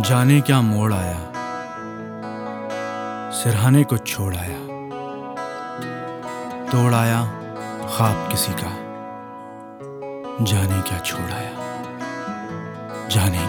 जाने क्या मोड़ आया? सिरहाने को छोड़ आया। तोड़ आया ख्वाब किसी का। जाने क्या छोड़ आया? जाने